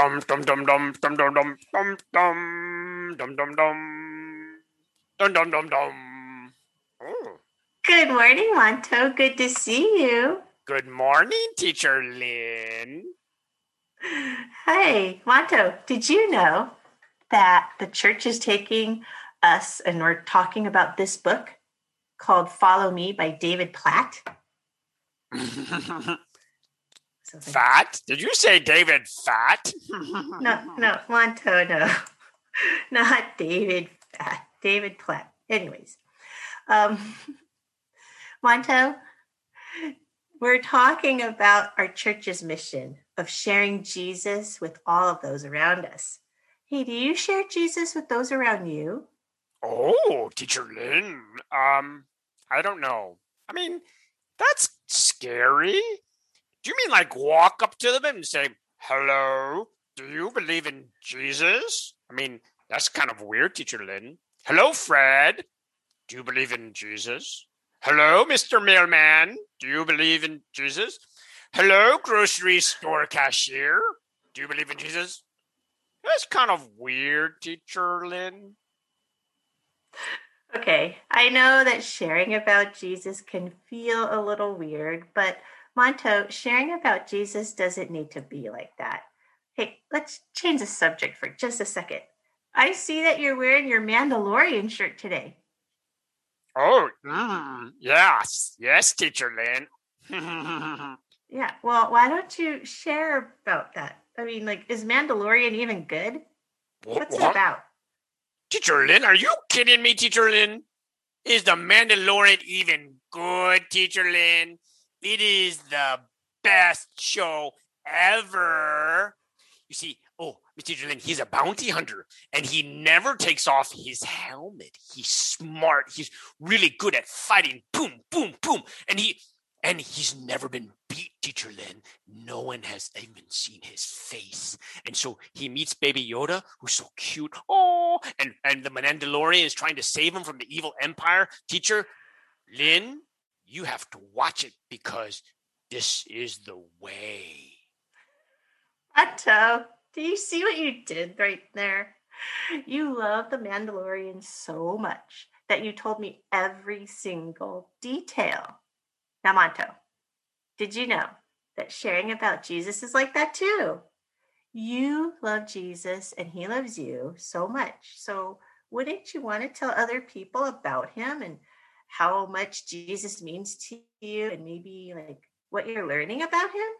Dum dum dum dum dum dum dum dum dum dum dum dum dum dum dum dum. Oh. Good morning, Monto. Good to see you. Good morning, Teacher Lynn. Hey, Monto, did you know that the church is taking us and we're talking about this book called Follow Me by David Platt? Fat? Did you say David Fat? No, no, Monto, no. Not David Fat. David Platt. Anyways, um, Monto, we're talking about our church's mission of sharing Jesus with all of those around us. Hey, do you share Jesus with those around you? Oh, Teacher Lynn. Um, I don't know. I mean, that's scary. Do you mean like walk up to them and say, hello, do you believe in Jesus? I mean, that's kind of weird, Teacher Lynn. Hello, Fred. Do you believe in Jesus? Hello, Mr. Mailman. Do you believe in Jesus? Hello, grocery store cashier. Do you believe in Jesus? That's kind of weird, Teacher Lynn. Okay, I know that sharing about Jesus can feel a little weird, but Monto, sharing about Jesus doesn't need to be like that. Hey, let's change the subject for just a second. I see that you're wearing your Mandalorian shirt today. Oh, mm, yes, yes, Teacher Lynn. Yeah, well, why don't you share about that? I mean, like, is Mandalorian even good? What's it about? Teacher Lynn, are you kidding me, Teacher Lynn? Is the Mandalorian even good, Teacher Lynn? It is the best show ever. You see, oh, Mr. Lynn, he's a bounty hunter and he never takes off his helmet. He's smart. He's really good at fighting. Boom, boom, boom. And he and he's never been beat, Teacher Lynn. No one has even seen his face. And so he meets Baby Yoda, who's so cute. Oh, and, and the Mandalorian is trying to save him from the evil empire. Teacher Lynn, you have to watch it because this is the way. Otto, do you see what you did right there? You love the Mandalorian so much that you told me every single detail. Now, Monto, did you know that sharing about Jesus is like that too? You love Jesus and he loves you so much. So, wouldn't you want to tell other people about him and how much Jesus means to you and maybe like what you're learning about him?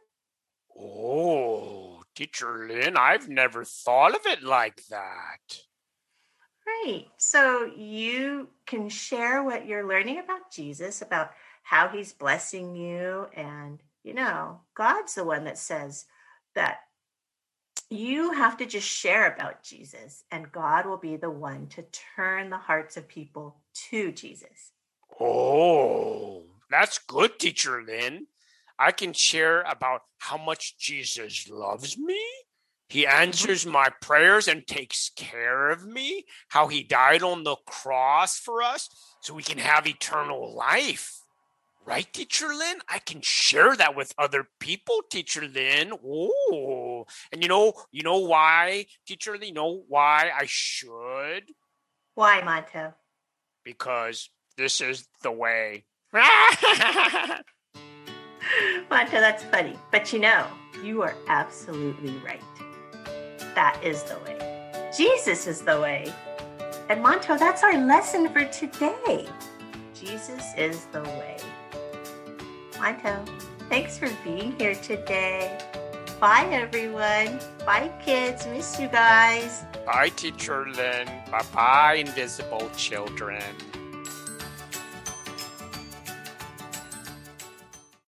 Oh, Teacher Lynn, I've never thought of it like that. Right. So you can share what you're learning about Jesus, about how he's blessing you. And, you know, God's the one that says that you have to just share about Jesus, and God will be the one to turn the hearts of people to Jesus. Oh, that's good, Teacher Lynn. I can share about how much Jesus loves me. He answers my prayers and takes care of me. How he died on the cross for us so we can have eternal life. Right, Teacher Lynn? I can share that with other people, Teacher Lynn. Oh, and you know, you know why, Teacher Lynn? You know why I should? Why, Monto? Because this is the way. Monto, that's funny. But you know, you are absolutely right. That is the way. Jesus is the way. And Monto, that's our lesson for today. Jesus is the way. Monto, thanks for being here today. Bye, everyone. Bye, kids. Miss you guys. Bye, Teacher Lynn. Bye bye, invisible children.